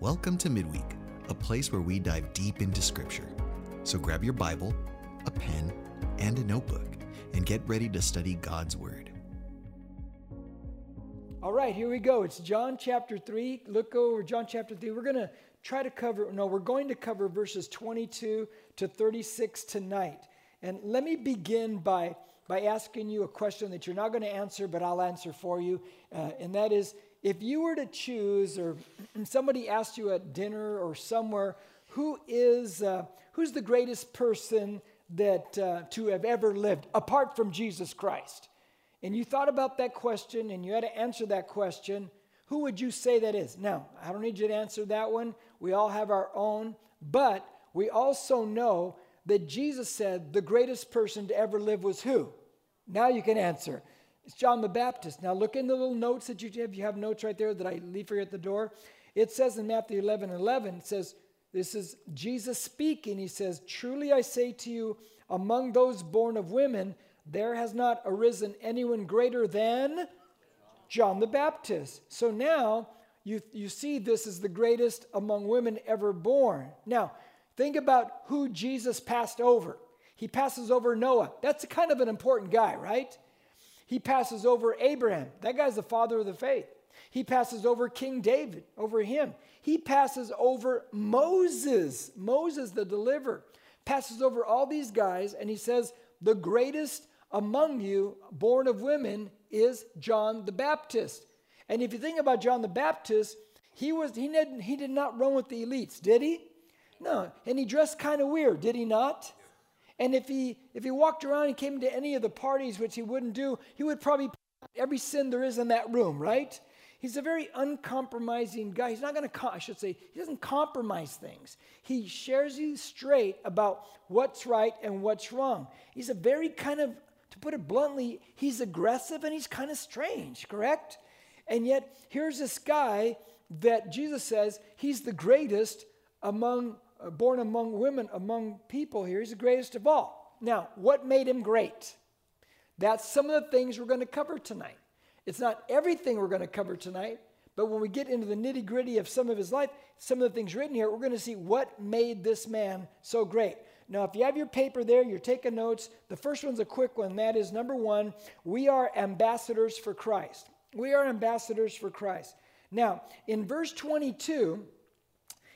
Welcome to Midweek, a place where we dive deep into Scripture. So grab your Bible, a pen, and a notebook, and get ready to study God's Word. All right, here we go. It's John chapter 3. Look over John chapter 3. We're going to try to cover, no, we're going to cover verses 22 to 36 tonight. And let me begin by, by asking you a question that you're not going to answer, but I'll answer for you. Uh, and that is if you were to choose, or somebody asked you at dinner or somewhere, who is uh, who's the greatest person that uh, to have ever lived apart from Jesus Christ? And you thought about that question and you had to answer that question. Who would you say that is? Now, I don't need you to answer that one. We all have our own, but we also know that Jesus said the greatest person to ever live was who? Now you can answer. It's John the Baptist. Now look in the little notes that you have. You have notes right there that I leave for you at the door. It says in Matthew 11 11, it says, This is Jesus speaking. He says, Truly I say to you, among those born of women, there has not arisen anyone greater than John the Baptist. So now you, you see this is the greatest among women ever born. Now, think about who Jesus passed over. He passes over Noah. That's kind of an important guy, right? He passes over Abraham. That guy's the father of the faith. He passes over King David, over him. He passes over Moses, Moses the deliverer, passes over all these guys, and he says, The greatest among you, born of women, is John the Baptist. And if you think about John the Baptist, he, was, he, did, he did not run with the elites, did he? No. And he dressed kind of weird, did he not? And if he if he walked around and came to any of the parties, which he wouldn't do, he would probably every sin there is in that room, right? He's a very uncompromising guy. He's not going to, I should say, he doesn't compromise things. He shares you straight about what's right and what's wrong. He's a very kind of, to put it bluntly, he's aggressive and he's kind of strange, correct? And yet, here's this guy that Jesus says he's the greatest among Uh, born among women, among people here. He's the greatest of all. Now, what made him great? That's some of the things we're going to cover tonight. It's not everything we're going to cover tonight, but when we get into the nitty gritty of some of his life, some of the things written here, we're going to see what made this man so great. Now, if you have your paper there, you're taking notes. The first one's a quick one. That is number one, we are ambassadors for Christ. We are ambassadors for Christ. Now, in verse 22,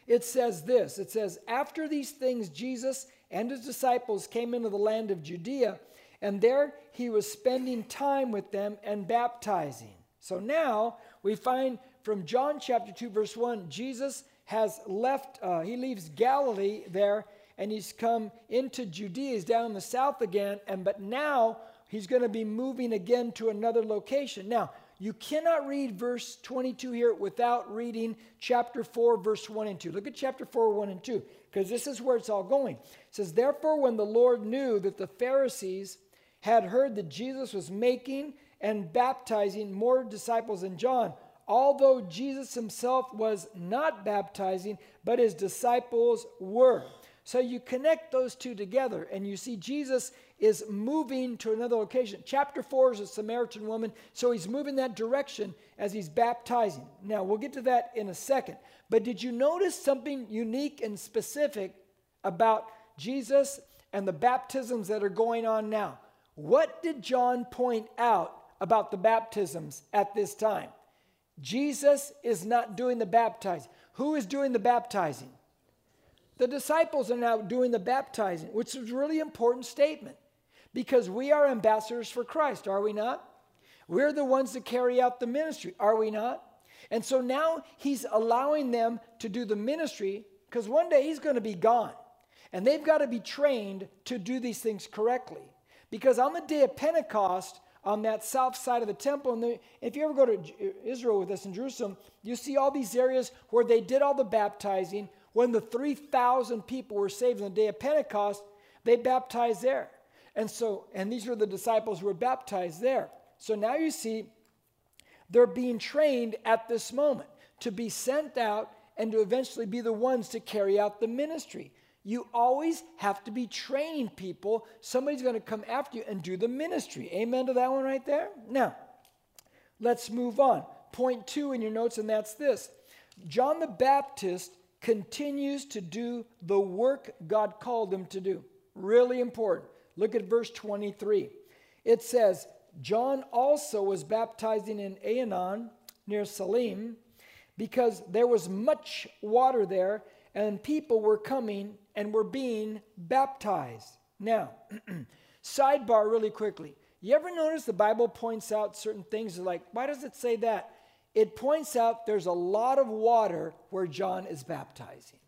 it says this it says, After these things, Jesus and his disciples came into the land of Judea, and there he was spending time with them and baptizing. So now we find from John chapter 2, verse 1, Jesus has left, uh, he leaves Galilee there, and he's come into Judea. He's down in the south again, and but now he's going to be moving again to another location. Now, you cannot read verse 22 here without reading chapter 4, verse 1 and 2. Look at chapter 4, 1 and 2, because this is where it's all going. It says, Therefore, when the Lord knew that the Pharisees had heard that Jesus was making and baptizing more disciples than John, although Jesus himself was not baptizing, but his disciples were. So you connect those two together, and you see Jesus is moving to another location. Chapter 4 is a Samaritan woman, so he's moving that direction as he's baptizing. Now, we'll get to that in a second. But did you notice something unique and specific about Jesus and the baptisms that are going on now? What did John point out about the baptisms at this time? Jesus is not doing the baptizing. Who is doing the baptizing? The disciples are now doing the baptizing, which is a really important statement because we are ambassadors for Christ, are we not? We're the ones that carry out the ministry, are we not? And so now he's allowing them to do the ministry because one day he's going to be gone. And they've got to be trained to do these things correctly. Because on the day of Pentecost, on that south side of the temple, and the, if you ever go to Israel with us in Jerusalem, you see all these areas where they did all the baptizing. When the 3,000 people were saved on the day of Pentecost, they baptized there. And so, and these were the disciples who were baptized there. So now you see, they're being trained at this moment to be sent out and to eventually be the ones to carry out the ministry. You always have to be training people. Somebody's going to come after you and do the ministry. Amen to that one right there? Now, let's move on. Point two in your notes, and that's this John the Baptist continues to do the work God called him to do. Really important. Look at verse 23. It says, John also was baptizing in Aenon near Salim because there was much water there and people were coming and were being baptized. Now, sidebar really quickly. You ever notice the Bible points out certain things like, why does it say that? It points out there's a lot of water where John is baptizing.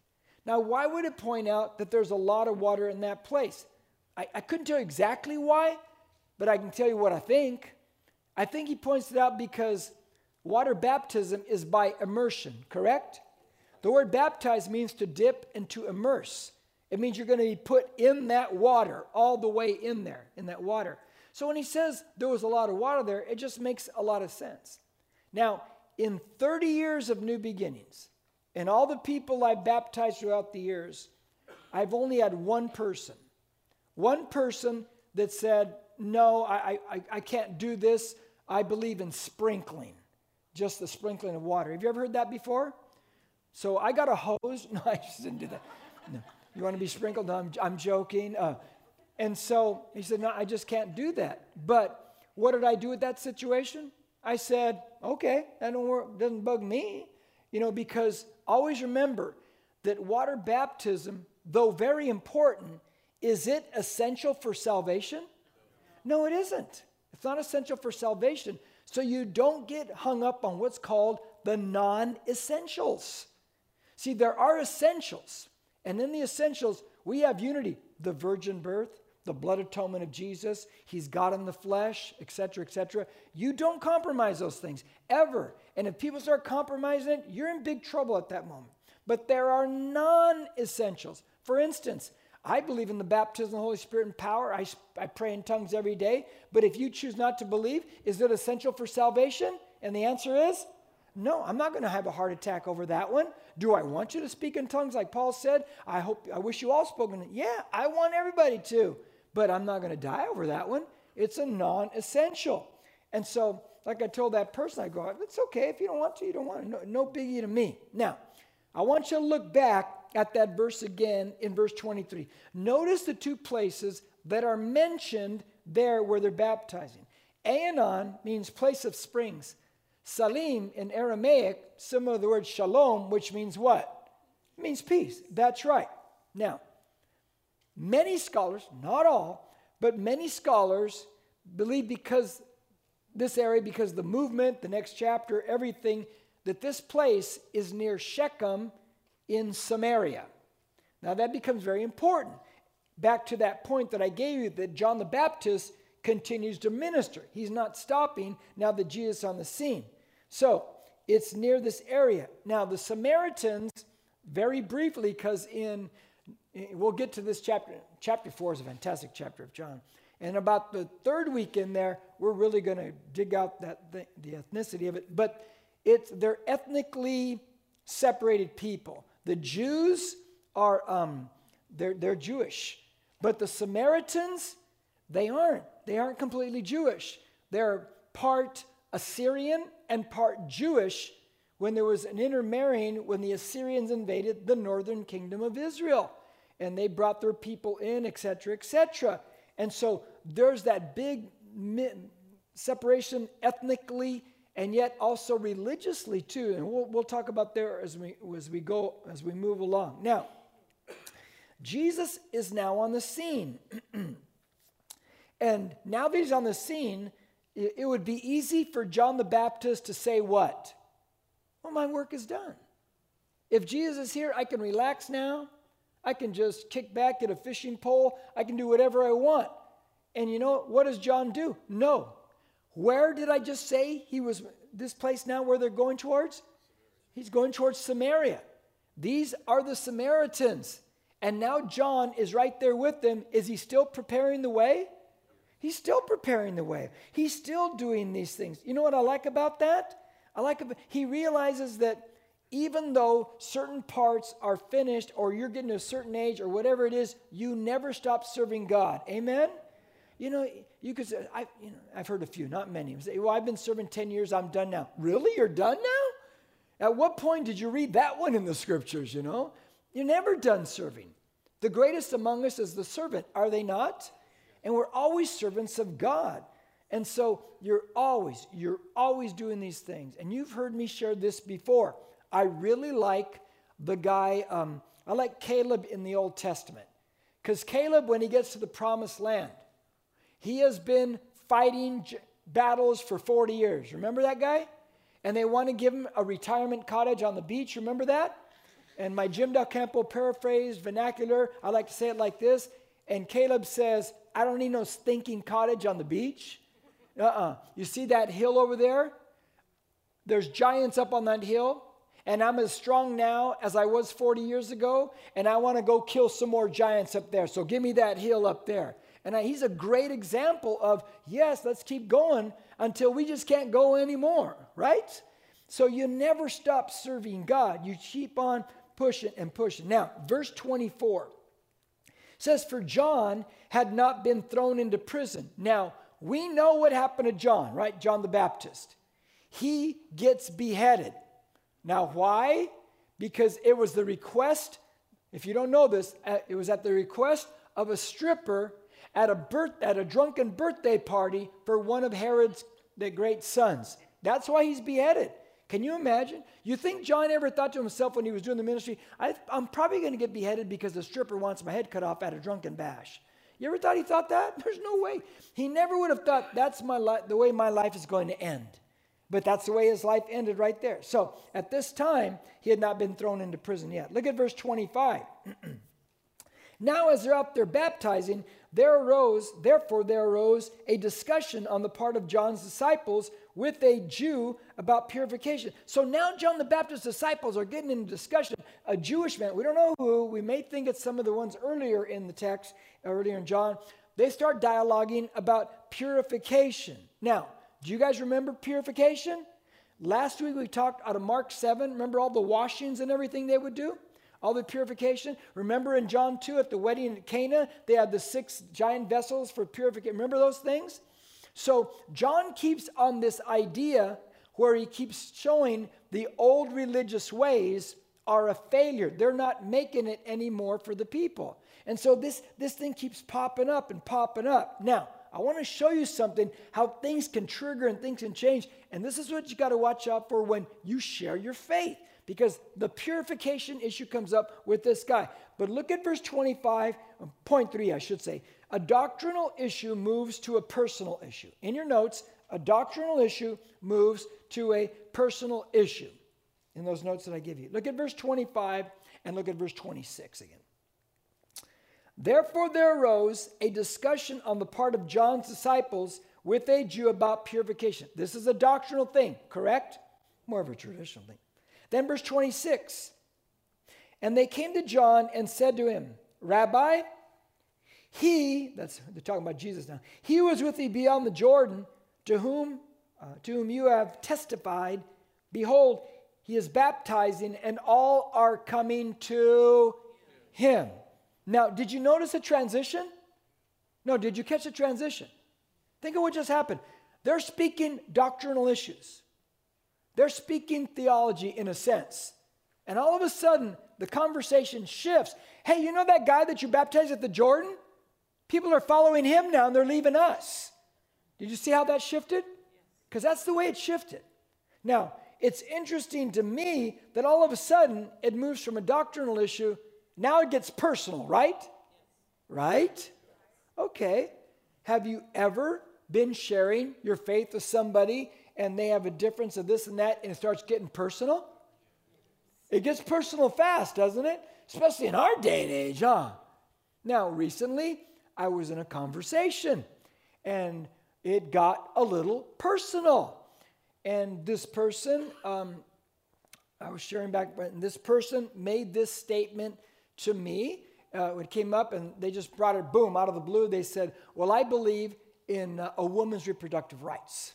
Now, why would it point out that there's a lot of water in that place? I, I couldn't tell you exactly why, but I can tell you what I think. I think he points it out because water baptism is by immersion, correct? The word baptize means to dip and to immerse. It means you're going to be put in that water, all the way in there, in that water. So when he says there was a lot of water there, it just makes a lot of sense. Now, in 30 years of new beginnings, and all the people I baptized throughout the years, I've only had one person, one person that said, No, I, I, I can't do this. I believe in sprinkling, just the sprinkling of water. Have you ever heard that before? So I got a hose. No, I just didn't do that. No. You want to be sprinkled? No, I'm, I'm joking. Uh, and so he said, No, I just can't do that. But what did I do with that situation? I said, Okay, that don't work, doesn't bug me. You know, because always remember that water baptism, though very important, is it essential for salvation? No, it isn't. It's not essential for salvation. So you don't get hung up on what's called the non essentials. See, there are essentials. And in the essentials, we have unity the virgin birth, the blood atonement of Jesus, He's God in the flesh, etc., etc. You don't compromise those things ever. And if people start compromising it, you're in big trouble at that moment. But there are non essentials. For instance, I believe in the baptism of the Holy Spirit and power. I, I pray in tongues every day. But if you choose not to believe, is it essential for salvation? And the answer is no, I'm not going to have a heart attack over that one. Do I want you to speak in tongues like Paul said? I hope I wish you all spoken. Yeah, I want everybody to, but I'm not going to die over that one. It's a non-essential. And so, like I told that person, I go, it's okay if you don't want to, you don't want to. No, no biggie to me. Now, I want you to look back at that verse again in verse 23. Notice the two places that are mentioned there where they're baptizing. Aenon means place of springs. Salim in Aramaic, similar to the word shalom, which means what? It means peace. That's right. Now, many scholars, not all, but many scholars believe because this area, because the movement, the next chapter, everything, that this place is near Shechem in Samaria. Now that becomes very important. Back to that point that I gave you that John the Baptist continues to minister. He's not stopping now that Jesus on the scene. So it's near this area. Now, the Samaritans, very briefly, because in, we'll get to this chapter. Chapter four is a fantastic chapter of John. And about the third week in there, we're really going to dig out that the, the ethnicity of it. But it's they're ethnically separated people. The Jews are um, they're, they're Jewish, but the Samaritans they aren't. They aren't completely Jewish. They're part Assyrian and part Jewish when there was an intermarrying when the Assyrians invaded the northern kingdom of Israel. And they brought their people in, etc., etc. And so there's that big separation ethnically and yet also religiously too. And we'll, we'll talk about there as we, as we go, as we move along. Now, Jesus is now on the scene. and now that he's on the scene, it would be easy for John the Baptist to say, What? Well, my work is done. If Jesus is here, I can relax now. I can just kick back, get a fishing pole. I can do whatever I want. And you know, what does John do? No. Where did I just say he was, this place now where they're going towards? He's going towards Samaria. These are the Samaritans. And now John is right there with them. Is he still preparing the way? He's still preparing the way. He's still doing these things. You know what I like about that? I like. He realizes that even though certain parts are finished or you're getting to a certain age or whatever it is, you never stop serving God. Amen? You know, you could say, I, you know, I've heard a few, not many. Say, well, I've been serving 10 years, I'm done now. Really? You're done now? At what point did you read that one in the scriptures, you know? You're never done serving. The greatest among us is the servant, are they not? And we're always servants of God. And so you're always, you're always doing these things. And you've heard me share this before. I really like the guy, um, I like Caleb in the Old Testament. Because Caleb, when he gets to the promised land, he has been fighting j- battles for 40 years. Remember that guy? And they want to give him a retirement cottage on the beach. Remember that? And my Jim Del Campo paraphrased vernacular, I like to say it like this. And Caleb says, I don't need no stinking cottage on the beach. Uh uh-uh. uh You see that hill over there? There's giants up on that hill and I'm as strong now as I was 40 years ago, and I want to go kill some more giants up there. So give me that hill up there. And I, he's a great example of, yes, let's keep going until we just can't go anymore, right? So you never stop serving God. You keep on pushing and pushing. Now, verse 24 says, For John had not been thrown into prison. Now, we know what happened to John, right? John the Baptist. He gets beheaded. Now, why? Because it was the request, if you don't know this, uh, it was at the request of a stripper at a, birth, at a drunken birthday party for one of Herod's the great sons. That's why he's beheaded. Can you imagine? You think John ever thought to himself when he was doing the ministry, I, am probably going to get beheaded because the stripper wants my head cut off at a drunken bash. You ever thought he thought that? There's no way. He never would have thought that's my li- the way my life is going to end. But that's the way his life ended right there. So at this time, he had not been thrown into prison yet. Look at verse 25. now, as they're out there baptizing, there arose, therefore, there arose a discussion on the part of John's disciples with a Jew about purification. So now John the Baptist's disciples are getting in discussion. A Jewish man, we don't know who, we may think it's some of the ones earlier in the text, earlier in John. They start dialoguing about purification. Now, do you guys remember purification? Last week we talked out of Mark 7. Remember all the washings and everything they would do? All the purification. Remember in John 2 at the wedding at Cana, they had the six giant vessels for purification. Remember those things? So John keeps on this idea where he keeps showing the old religious ways are a failure. They're not making it anymore for the people. And so this, this thing keeps popping up and popping up. Now, I want to show you something how things can trigger and things can change. And this is what you got to watch out for when you share your faith because the purification issue comes up with this guy. But look at verse 25, uh, point three, I should say. A doctrinal issue moves to a personal issue. In your notes, a doctrinal issue moves to a personal issue. In those notes that I give you, look at verse 25 and look at verse 26 again. Therefore, there arose a discussion on the part of John's disciples with a Jew about purification. This is a doctrinal thing, correct? More of a traditional thing. Then, verse 26 And they came to John and said to him, Rabbi, he, that's, they're talking about Jesus now, he was with thee beyond the Jordan, to whom, uh, to whom you have testified, behold, he is baptizing, and all are coming to him. Now, did you notice a transition? No, did you catch the transition? Think of what just happened. They're speaking doctrinal issues, they're speaking theology in a sense. And all of a sudden, the conversation shifts. Hey, you know that guy that you baptized at the Jordan? People are following him now and they're leaving us. Did you see how that shifted? Because that's the way it shifted. Now, it's interesting to me that all of a sudden it moves from a doctrinal issue now it gets personal, right? Right? Okay. Have you ever been sharing your faith with somebody and they have a difference of this and that and it starts getting personal? It gets personal fast, doesn't it? Especially in our day and age, huh? Now, recently, I was in a conversation and it got a little personal. And this person, um, I was sharing back, and this person made this statement to me. Uh, it came up and they just brought it, boom, out of the blue. They said, Well, I believe in uh, a woman's reproductive rights.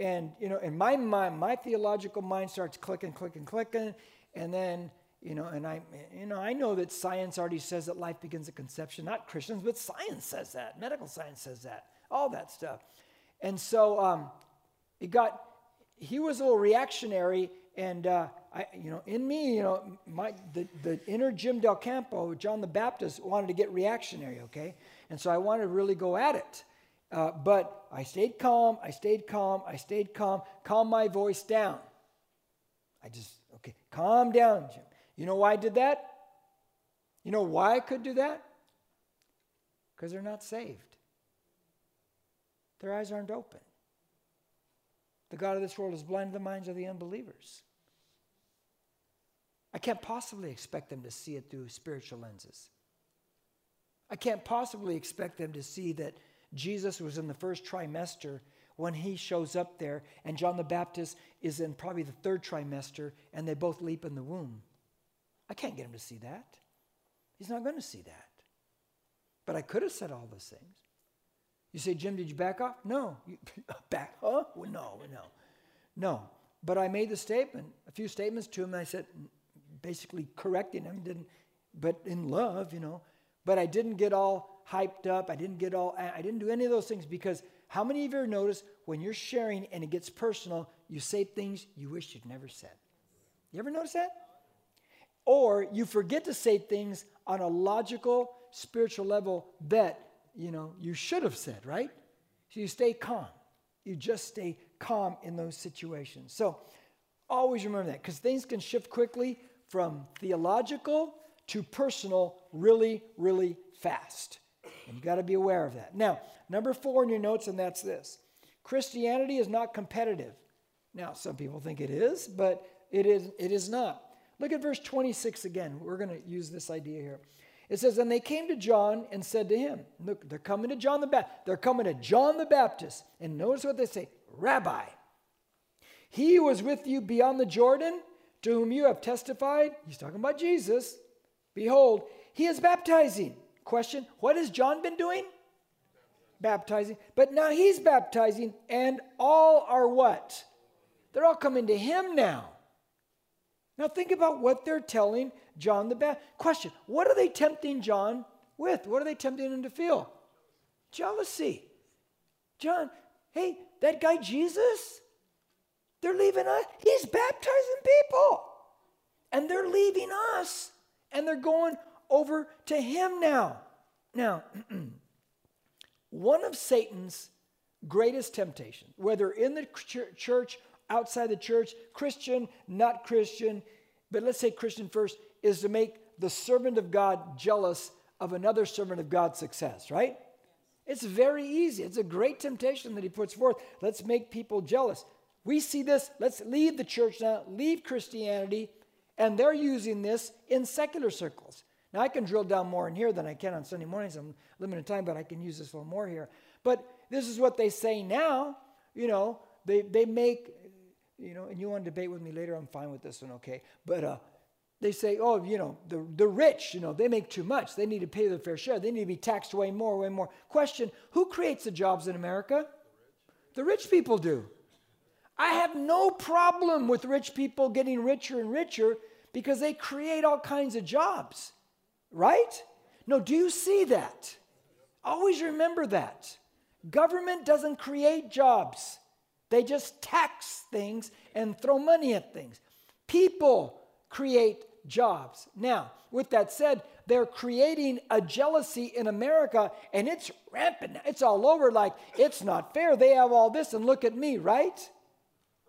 And, you know, in my mind, my theological mind starts clicking, clicking, clicking. And then, you know, and I, you know, I know that science already says that life begins at conception. Not Christians, but science says that. Medical science says that. All that stuff. And so um, it got, he was a little reactionary and uh, I, you know, in me, you know, my the, the inner Jim Del Campo, John the Baptist, wanted to get reactionary, okay, and so I wanted to really go at it. Uh, but I stayed calm. I stayed calm. I stayed calm. Calm my voice down. I just okay, calm down, Jim. You know why I did that? You know why I could do that? Because they're not saved. Their eyes aren't open. The God of this world has blinded the minds of the unbelievers. I can't possibly expect them to see it through spiritual lenses. I can't possibly expect them to see that Jesus was in the first trimester when he shows up there, and John the Baptist is in probably the third trimester, and they both leap in the womb. I can't get him to see that. He's not going to see that. But I could have said all those things. You say, Jim, did you back off? No. You, back, huh? Well, no, no. No. But I made the statement, a few statements to him, and I said, basically correcting him, didn't, but in love, you know. But I didn't get all hyped up. I didn't get all, I didn't do any of those things because how many of you ever notice when you're sharing and it gets personal, you say things you wish you'd never said? You ever notice that? Or you forget to say things on a logical, spiritual level that, you know, you should have said, right? So you stay calm. You just stay calm in those situations. So always remember that because things can shift quickly from theological to personal really, really fast. And you got to be aware of that. Now, number four in your notes, and that's this Christianity is not competitive. Now, some people think it is, but it is, it is not. Look at verse 26 again. We're going to use this idea here. It says, And they came to John and said to him, Look, they're coming to John the Baptist. They're coming to John the Baptist. And notice what they say Rabbi, he was with you beyond the Jordan, to whom you have testified. He's talking about Jesus. Behold, he is baptizing. Question What has John been doing? Baptizing. But now he's baptizing, and all are what? They're all coming to him now. Now think about what they're telling John the Baptist. Question What are they tempting John with? What are they tempting him to feel? Jealousy. John, hey, that guy Jesus, they're leaving us. He's baptizing people. And they're leaving us and they're going over to him now. Now, one of Satan's greatest temptations, whether in the church, outside the church, Christian, not Christian, but let's say Christian first, is to make the servant of God jealous of another servant of God's success, right? It's very easy. It's a great temptation that he puts forth. Let's make people jealous. We see this. Let's leave the church now, leave Christianity, and they're using this in secular circles. Now, I can drill down more in here than I can on Sunday mornings. I'm limited time, but I can use this a little more here. But this is what they say now. You know, they, they make, you know, and you want to debate with me later, I'm fine with this one, okay? But uh, they say, oh, you know, the, the rich, you know, they make too much. They need to pay their fair share. They need to be taxed way more, way more. Question Who creates the jobs in America? The rich, the rich people do. I have no problem with rich people getting richer and richer because they create all kinds of jobs, right? No, do you see that? Always remember that. Government doesn't create jobs, they just tax things and throw money at things. People create jobs. Now, with that said, they're creating a jealousy in America and it's rampant. It's all over like it's not fair. They have all this and look at me, right?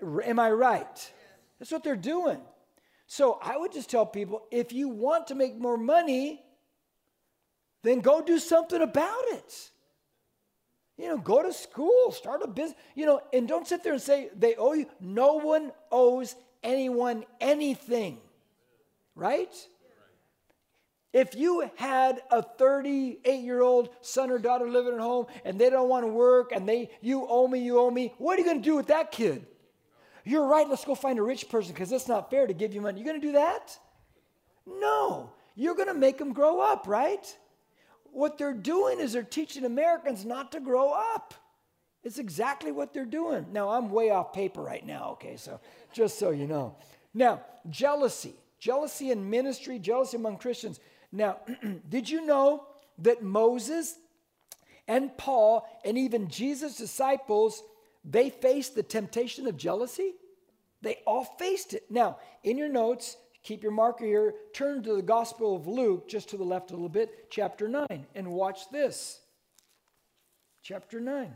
Am I right? That's what they're doing. So I would just tell people if you want to make more money, then go do something about it. You know, go to school, start a business, you know, and don't sit there and say they owe you. No one owes anyone anything, right? If you had a 38 year old son or daughter living at home and they don't want to work and they you owe me, you owe me, what are you going to do with that kid? You're right, let's go find a rich person because it's not fair to give you money. You're going to do that? No. You're going to make them grow up, right? What they're doing is they're teaching Americans not to grow up. It's exactly what they're doing. Now, I'm way off paper right now, okay, so just so you know. Now, jealousy, jealousy in ministry, jealousy among Christians. Now, did you know that Moses and Paul and even Jesus' disciples they faced the temptation of jealousy. They all faced it. Now, in your notes, keep your marker here, turn to the Gospel of Luke, just to the left a little bit, chapter 9, and watch this. Chapter 9.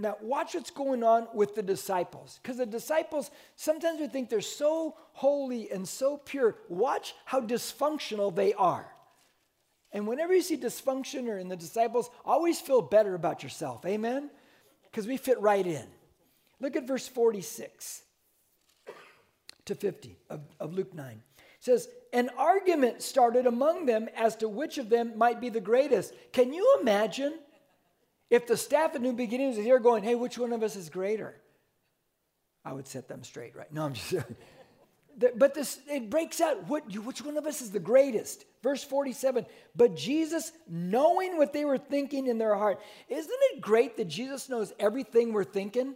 Now, watch what's going on with the disciples. Because the disciples, sometimes we think they're so holy and so pure. Watch how dysfunctional they are. And whenever you see dysfunction or in the disciples, always feel better about yourself. Amen? Because we fit right in. Look at verse 46 to 50 of, of Luke 9. It says, An argument started among them as to which of them might be the greatest. Can you imagine? If the staff at New Beginnings is here going, hey, which one of us is greater? I would set them straight, right? No, I'm just. but this it breaks out what, which one of us is the greatest? Verse 47 but jesus knowing what they were thinking in their heart isn't it great that jesus knows everything we're thinking?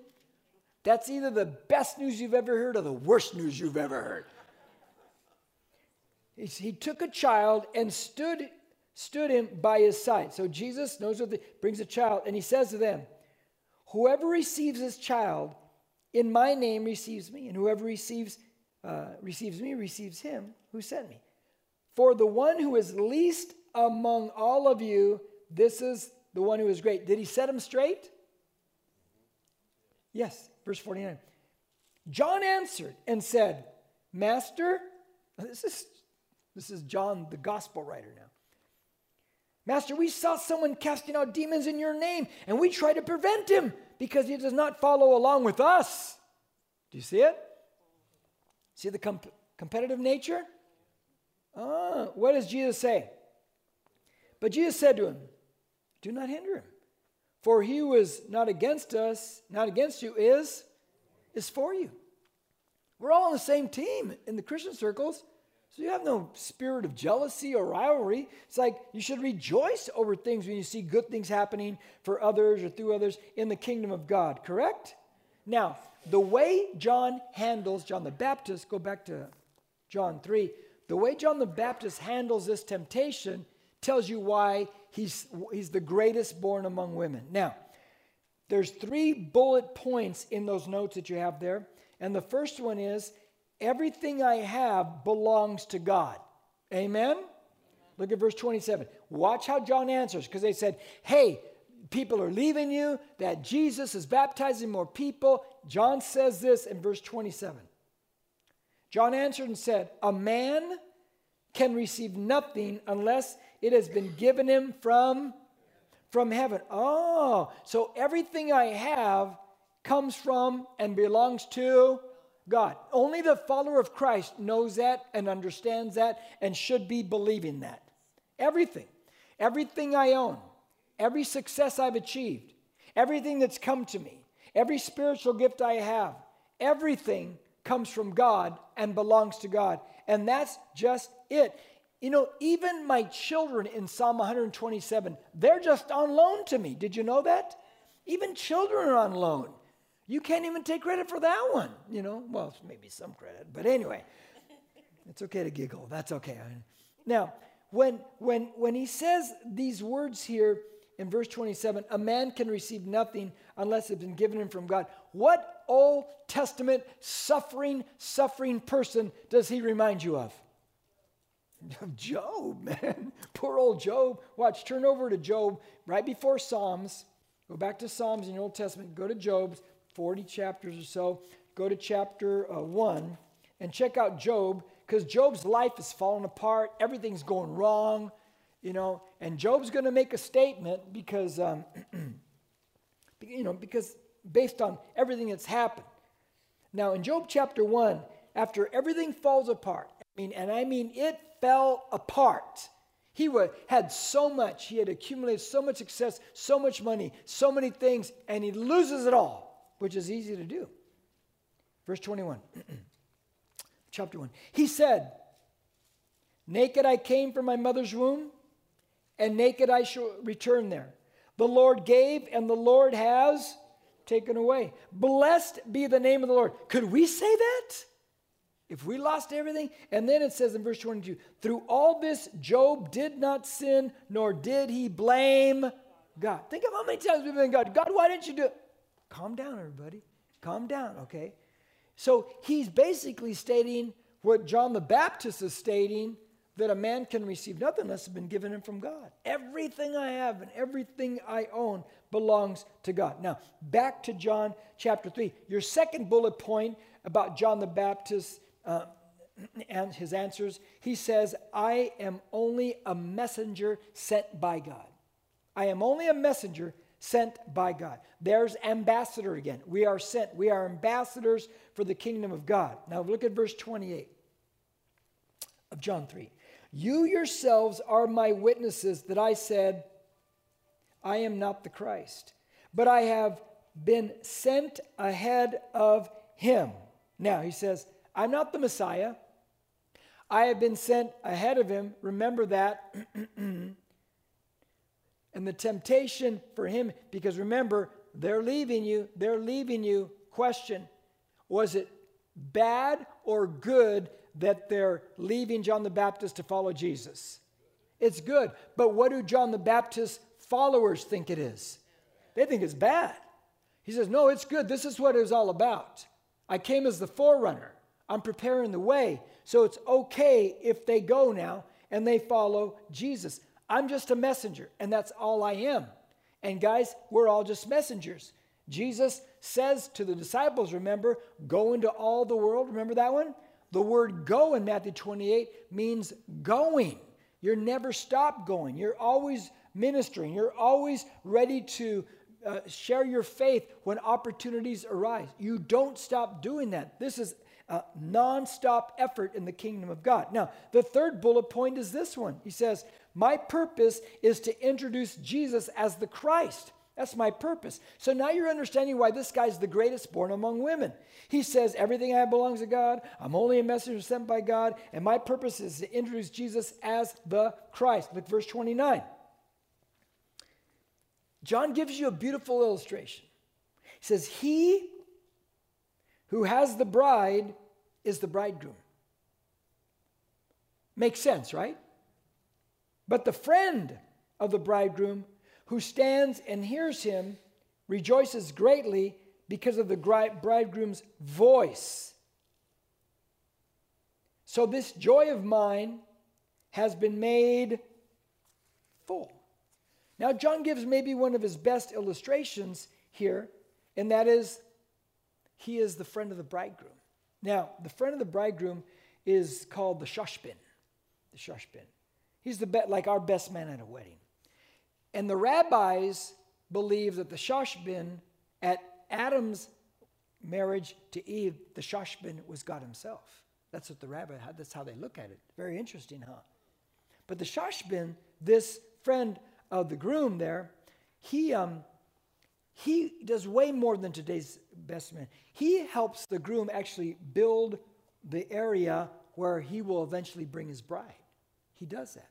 That's either the best news you've ever heard or the worst news you've ever heard. He took a child and stood stood him by his side. So Jesus knows what the, brings a child, and he says to them, Whoever receives this child in my name receives me, and whoever receives uh, receives me receives him who sent me. For the one who is least among all of you, this is the one who is great. Did he set him straight? Yes, verse 49. John answered and said, Master, this is, this is John, the gospel writer now. Master, we saw someone casting out demons in your name, and we tried to prevent him because he does not follow along with us. Do you see it? See the comp- competitive nature? Ah, what does Jesus say? But Jesus said to him, Do not hinder him. For he who is not against us, not against you, is, is for you. We're all on the same team in the Christian circles. So you have no spirit of jealousy or rivalry. It's like you should rejoice over things when you see good things happening for others or through others in the kingdom of God, correct? Now, the way John handles, John the Baptist, go back to John 3, the way John the Baptist handles this temptation tells you why he's, he's the greatest born among women. Now, there's three bullet points in those notes that you have there. And the first one is Everything I have belongs to God. Amen? Look at verse 27. Watch how John answers because they said, Hey, people are leaving you, that Jesus is baptizing more people. John says this in verse 27. John answered and said, A man can receive nothing unless it has been given him from, from heaven. Oh, so everything I have comes from and belongs to God. Only the follower of Christ knows that and understands that and should be believing that. Everything, everything I own, every success I've achieved, everything that's come to me, every spiritual gift I have, everything comes from God and belongs to God. And that's just it. You know, even my children in Psalm 127, they're just on loan to me. Did you know that? Even children are on loan. You can't even take credit for that one, you know? Well, maybe some credit, but anyway, it's okay to giggle. That's okay. Now, when, when, when he says these words here in verse 27, a man can receive nothing unless it's been given him from God. What Old Testament suffering, suffering person does he remind you of? Job, man. Poor old Job. Watch, turn over to Job right before Psalms. Go back to Psalms in the Old Testament. Go to Job's. 40 chapters or so. Go to chapter uh, 1 and check out Job because Job's life is falling apart. Everything's going wrong, you know. And Job's going to make a statement because, um, you know, because based on everything that's happened. Now, in Job chapter 1, after everything falls apart, I mean, and I mean it fell apart. He would, had so much, he had accumulated so much success, so much money, so many things, and he loses it all which is easy to do. Verse 21, chapter 1. He said, Naked I came from my mother's womb, and naked I shall return there. The Lord gave, and the Lord has taken away. Blessed be the name of the Lord. Could we say that? If we lost everything? And then it says in verse 22 Through all this, Job did not sin, nor did he blame God. Think of how many times we've been God. God, why didn't you do it? calm down, everybody. Calm down, okay? So he's basically stating what John the Baptist is stating that a man can receive nothing unless it's been given him from God. Everything I have and everything I own belongs to God. Now, back to John chapter 3. Your second bullet point about John the Baptist uh, and his answers, he says, I am only a messenger sent by God. I am only a messenger sent by God. There's ambassador again. We are sent. We are ambassadors for the kingdom of God. Now look at verse 28 of John 3. You yourselves are my witnesses that I said, I am not the Christ, but I have been sent ahead of him. Now he says, I'm not the Messiah. I have been sent ahead of him. Remember that. and the temptation for him, because remember, they're leaving you, they're leaving you. Question Was it bad or good that they're leaving John the Baptist to follow Jesus. It's good. But what do John the Baptist followers think it is? They think it's bad. He says, No, it's good. This is what it was all about. I came as the forerunner. I'm preparing the way. So it's okay if they go now and they follow Jesus. I'm just a messenger, and that's all I am. And guys, we're all just messengers. Jesus says to the disciples, remember, go into all the world. Remember that one? The word go in Matthew 28 means going. You're never stop going. You're always ministering. You're always ready to uh, share your faith when opportunities arise. You don't stop doing that. This is a nonstop effort in the kingdom of God. Now, the third bullet point is this one. He says, My purpose is to introduce Jesus as the Christ. That's my purpose. So now you're understanding why this guy's the greatest born among women. He says, Everything I have belongs to God. I'm only a messenger sent by God. And my purpose is to introduce Jesus as the Christ. Look, verse 29. John gives you a beautiful illustration. He says, He who has the bride is the bridegroom. Makes sense, right? But the friend of the bridegroom who stands and hears him rejoices greatly because of the bridegroom's voice. So, this joy of mine has been made full. Now, John gives maybe one of his best illustrations here, and that is he is the friend of the bridegroom. Now, the friend of the bridegroom is called the shashbin. The shashbin. He's the be- like our best man at a wedding. And the rabbis believe that the shashbin at Adam's marriage to Eve, the shashbin was God himself. That's what the rabbi had. That's how they look at it. Very interesting, huh? But the shashbin, this friend of the groom there, he um, he does way more than today's best man. He helps the groom actually build the area where he will eventually bring his bride. He does that.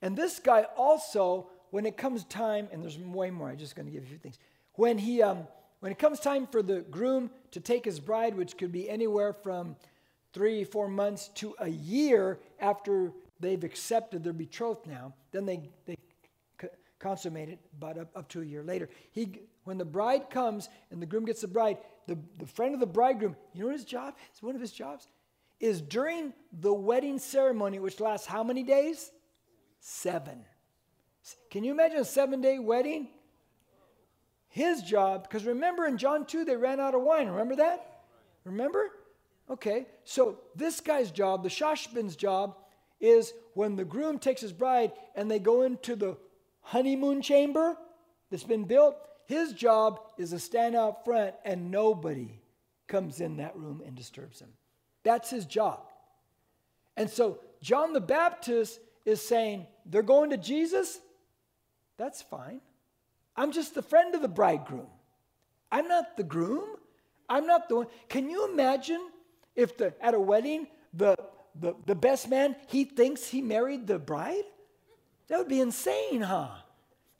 And this guy also when it comes time, and there's way more, I'm just going to give you a few things. When he, um, when it comes time for the groom to take his bride, which could be anywhere from three, four months to a year after they've accepted their betrothed now, then they, they consummate it about up, up to a year later. He, when the bride comes and the groom gets the bride, the, the friend of the bridegroom, you know what his job is? One of his jobs is during the wedding ceremony, which lasts how many days? Seven. Can you imagine a seven day wedding? His job, because remember in John 2, they ran out of wine. Remember that? Remember? Okay, so this guy's job, the shashbin's job, is when the groom takes his bride and they go into the honeymoon chamber that's been built, his job is to stand out front and nobody comes in that room and disturbs him. That's his job. And so John the Baptist is saying, they're going to Jesus, that's fine. I'm just the friend of the bridegroom. I'm not the groom. I'm not the one. Can you imagine if the, at a wedding, the, the, the best man, he thinks he married the bride? That would be insane, huh?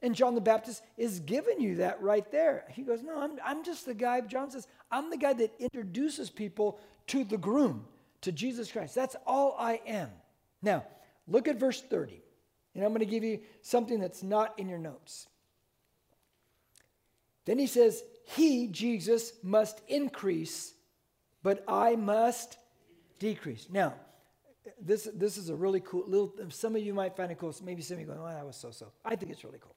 And John the Baptist is giving you that right there. He goes, No, I'm, I'm just the guy, John says, I'm the guy that introduces people to the groom, to Jesus Christ. That's all I am. Now, look at verse 30. And I'm going to give you something that's not in your notes. Then he says, He, Jesus, must increase, but I must decrease. Now, this, this is a really cool little, some of you might find it cool. Maybe some of you going, oh, that was so so. I think it's really cool.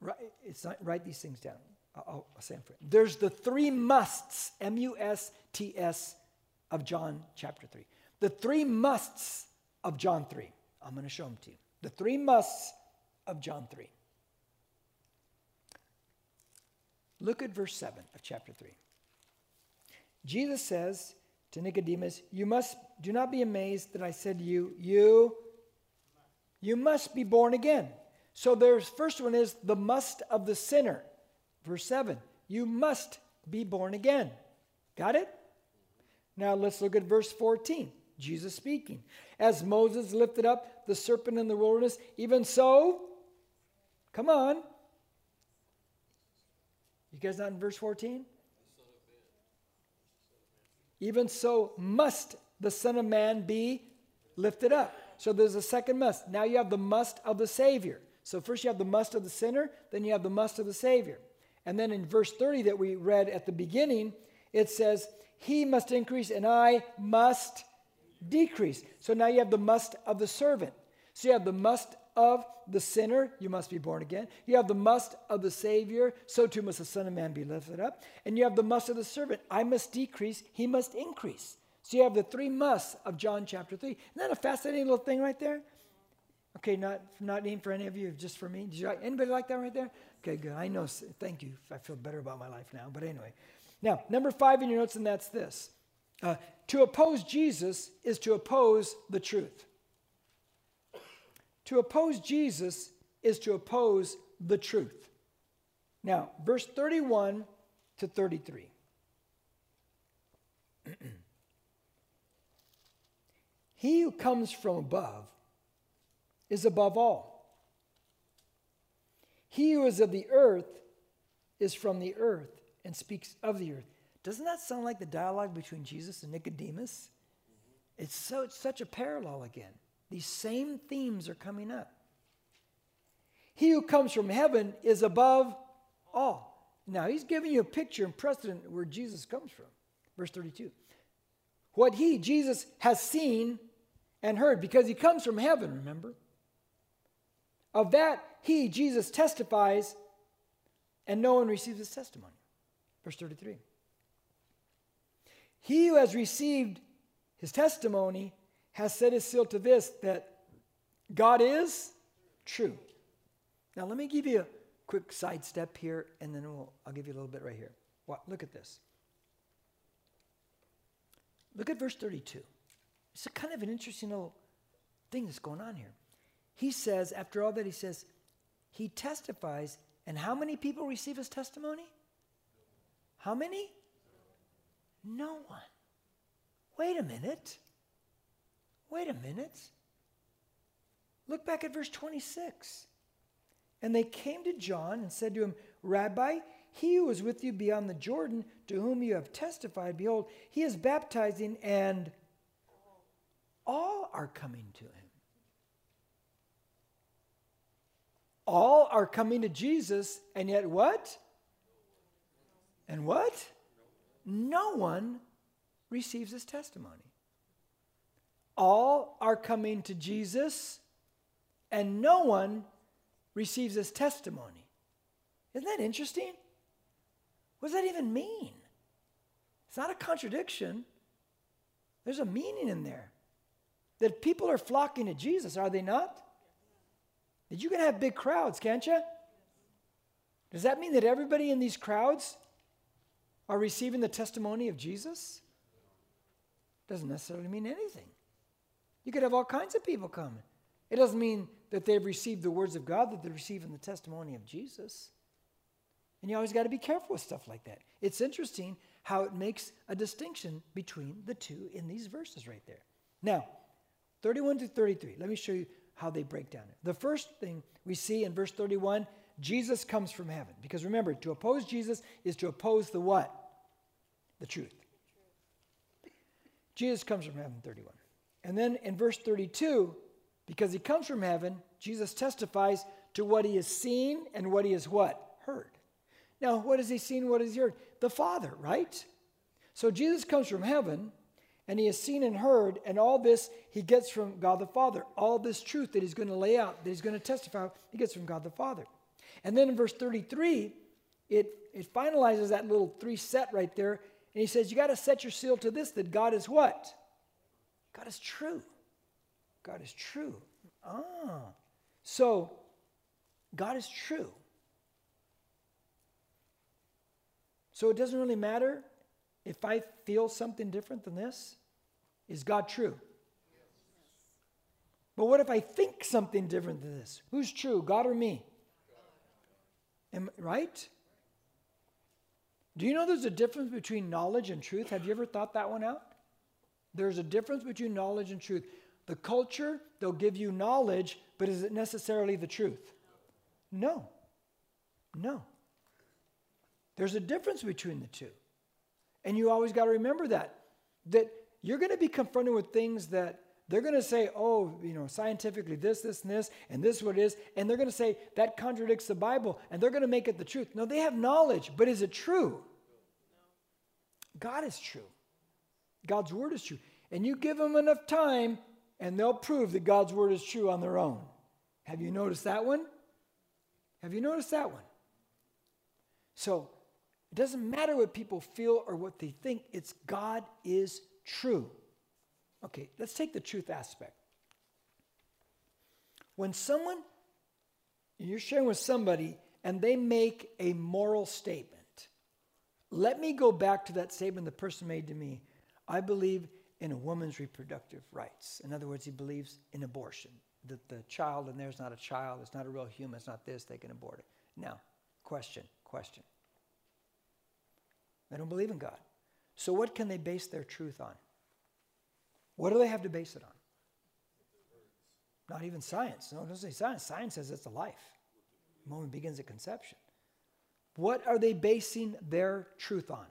Write, it's not, write these things down. I'll, I'll say them for you. There's the three musts, M U S T S, of John chapter 3. The three musts of John 3. I'm going to show them to you. The three musts of John 3. Look at verse 7 of chapter 3. Jesus says to Nicodemus, You must do not be amazed that I said to you, you, you must be born again. So there's first one is the must of the sinner. Verse 7. You must be born again. Got it? Now let's look at verse 14. Jesus speaking. As Moses lifted up the serpent in the wilderness, even so, come on. You guys not in verse 14? Even so must the Son of Man be lifted up. So there's a second must. Now you have the must of the Savior. So first you have the must of the sinner, then you have the must of the Savior. And then in verse 30 that we read at the beginning, it says, He must increase and I must decrease. So now you have the must of the servant. So you have the must of the sinner, you must be born again. You have the must of the Savior, so too must the Son of Man be lifted up. And you have the must of the servant, I must decrease, he must increase. So you have the three musts of John chapter 3. Isn't that a fascinating little thing right there? Okay, not, not named for any of you, just for me. Did you, anybody like that right there? Okay, good. I know. Thank you. I feel better about my life now. But anyway. Now, number five in your notes, and that's this. Uh, to oppose Jesus is to oppose the truth. To oppose Jesus is to oppose the truth. Now, verse 31 to 33. he who comes from above is above all. He who is of the earth is from the earth and speaks of the earth. Doesn't that sound like the dialogue between Jesus and Nicodemus? It's, so, it's such a parallel again. These same themes are coming up. He who comes from heaven is above all. Now, he's giving you a picture and precedent where Jesus comes from. Verse 32. What he, Jesus, has seen and heard, because he comes from heaven, remember? Of that, he, Jesus, testifies, and no one receives his testimony. Verse 33. He who has received his testimony has set his seal to this that God is true. Now, let me give you a quick sidestep here, and then we'll, I'll give you a little bit right here. What? Look at this. Look at verse 32. It's a kind of an interesting little thing that's going on here. He says, after all that, he says, he testifies, and how many people receive his testimony? How many? No one. Wait a minute. Wait a minute. Look back at verse 26. And they came to John and said to him, Rabbi, he who is with you beyond the Jordan, to whom you have testified, behold, he is baptizing, and all are coming to him. All are coming to Jesus, and yet what? And what? No one receives his testimony. All are coming to Jesus, and no one receives his testimony. Isn't that interesting? What does that even mean? It's not a contradiction. There's a meaning in there. That people are flocking to Jesus, are they not? That you can have big crowds, can't you? Does that mean that everybody in these crowds are receiving the testimony of Jesus? Doesn't necessarily mean anything. You could have all kinds of people coming. It doesn't mean that they've received the words of God, that they're receiving the testimony of Jesus. And you always got to be careful with stuff like that. It's interesting how it makes a distinction between the two in these verses right there. Now, 31 to 33, let me show you how they break down. The first thing we see in verse 31, Jesus comes from heaven. Because remember, to oppose Jesus is to oppose the what? The truth. Jesus comes from heaven, 31. And then in verse 32, because he comes from heaven, Jesus testifies to what he has seen and what he has what? Heard. Now, what has he seen? What has he heard? The Father, right? So Jesus comes from heaven and he has seen and heard, and all this he gets from God the Father. All this truth that he's going to lay out, that he's going to testify, he gets from God the Father. And then in verse 33, it, it finalizes that little three set right there, and he says, You got to set your seal to this that God is what? God is true. God is true. Ah. So, God is true. So it doesn't really matter if I feel something different than this. Is God true? But what if I think something different than this? Who's true, God or me? Am, right? Do you know there's a difference between knowledge and truth? Have you ever thought that one out? There's a difference between knowledge and truth. The culture, they'll give you knowledge, but is it necessarily the truth? No. No. There's a difference between the two. And you always got to remember that. That you're going to be confronted with things that they're going to say, oh, you know, scientifically this, this, and this, and this is what it is. And they're going to say that contradicts the Bible, and they're going to make it the truth. No, they have knowledge, but is it true? God is true. God's word is true. And you give them enough time, and they'll prove that God's word is true on their own. Have you noticed that one? Have you noticed that one? So it doesn't matter what people feel or what they think, it's God is true. Okay, let's take the truth aspect. When someone, you're sharing with somebody and they make a moral statement, let me go back to that statement the person made to me. I believe in a woman's reproductive rights. In other words, he believes in abortion, that the child in there is not a child, it's not a real human, it's not this, they can abort it. Now, question, question. They don't believe in God. So, what can they base their truth on? What do they have to base it on? Not even science. No, don't say science. Science says it's a life. The moment begins at conception. What are they basing their truth on?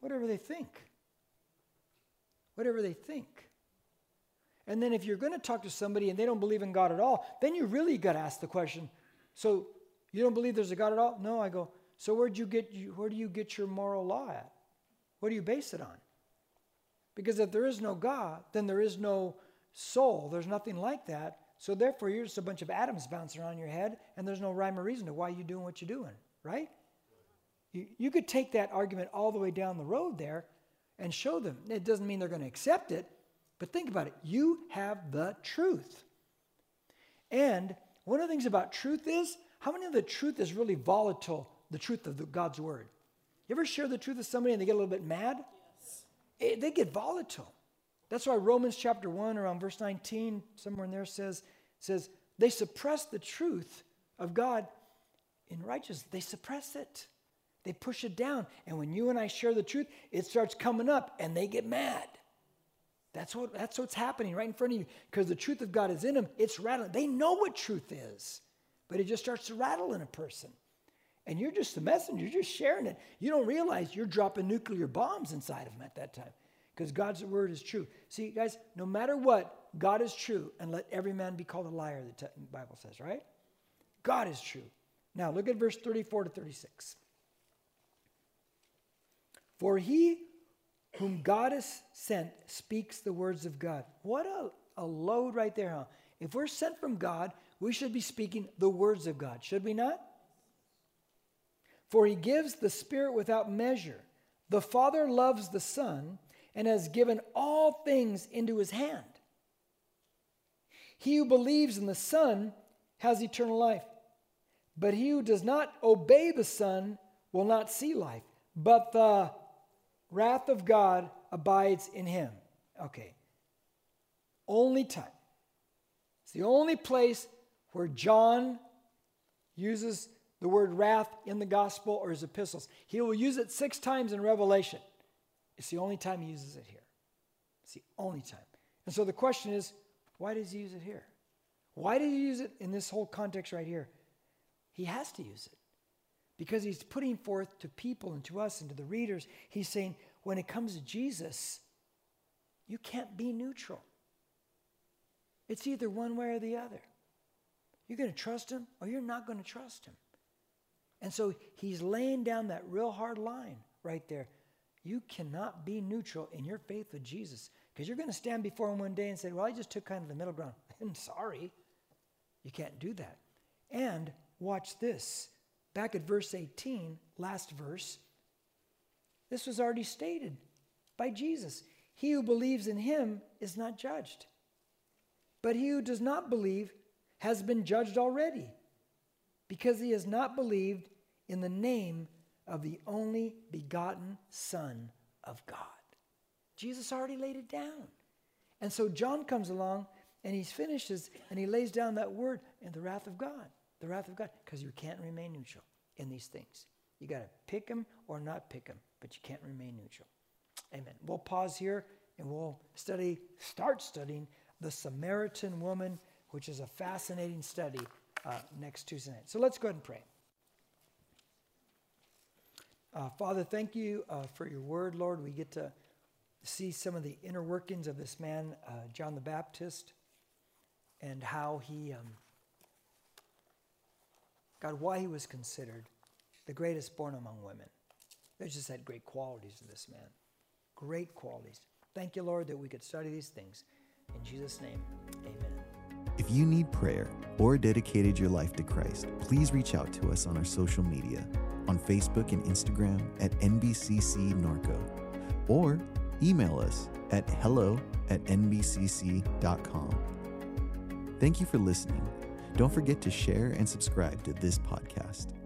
Whatever they think. Whatever they think. And then if you're going to talk to somebody and they don't believe in God at all, then you really got to ask the question so you don't believe there's a God at all? No, I go, so where'd you get, where do you get your moral law at? What do you base it on? Because if there is no God, then there is no soul. There's nothing like that. So therefore, you're just a bunch of atoms bouncing around your head, and there's no rhyme or reason to why you're doing what you're doing, right? You, you could take that argument all the way down the road there and show them. It doesn't mean they're going to accept it, but think about it. You have the truth. And one of the things about truth is how many of the truth is really volatile, the truth of the, God's word? You ever share the truth with somebody and they get a little bit mad? It, they get volatile. That's why Romans chapter 1, around verse 19, somewhere in there says, says they suppress the truth of God in righteousness. They suppress it. They push it down. And when you and I share the truth, it starts coming up and they get mad. That's what that's what's happening right in front of you. Because the truth of God is in them, it's rattling. They know what truth is, but it just starts to rattle in a person. And you're just the messenger, you're just sharing it. You don't realize you're dropping nuclear bombs inside of them at that time because God's word is true. See, guys, no matter what, God is true, and let every man be called a liar, the Bible says, right? God is true. Now, look at verse 34 to 36. For he whom God has sent speaks the words of God. What a, a load right there, huh? If we're sent from God, we should be speaking the words of God, should we not? For he gives the Spirit without measure. The Father loves the Son and has given all things into his hand. He who believes in the Son has eternal life, but he who does not obey the Son will not see life, but the wrath of God abides in him. Okay. Only time. It's the only place where John uses the word wrath in the gospel or his epistles. He will use it six times in Revelation. It's the only time he uses it here. It's the only time. And so the question is, why does he use it here? Why did he use it in this whole context right here? He has to use it because he's putting forth to people and to us and to the readers, he's saying, when it comes to Jesus, you can't be neutral. It's either one way or the other. You're going to trust him or you're not going to trust him. And so he's laying down that real hard line right there. You cannot be neutral in your faith with Jesus because you're going to stand before him one day and say, Well, I just took kind of the middle ground. I'm sorry. You can't do that. And watch this. Back at verse 18, last verse, this was already stated by Jesus. He who believes in him is not judged. But he who does not believe has been judged already because he has not believed in the name of the only begotten Son of God. Jesus already laid it down. And so John comes along and he finishes and he lays down that word in the wrath of God. The wrath of God. Because you can't remain neutral in these things. You got to pick them or not pick them, but you can't remain neutral. Amen. We'll pause here and we'll study, start studying the Samaritan woman, which is a fascinating study uh, next Tuesday night. So let's go ahead and pray. Uh, Father, thank you uh, for your word, Lord. We get to see some of the inner workings of this man, uh, John the Baptist, and how he, um, God, why he was considered the greatest born among women. There's just had great qualities to this man. Great qualities. Thank you, Lord, that we could study these things. In Jesus' name, amen. If you need prayer or dedicated your life to Christ, please reach out to us on our social media on Facebook and Instagram at NBCC Norco or email us at hello at nbcc.com. Thank you for listening. Don't forget to share and subscribe to this podcast.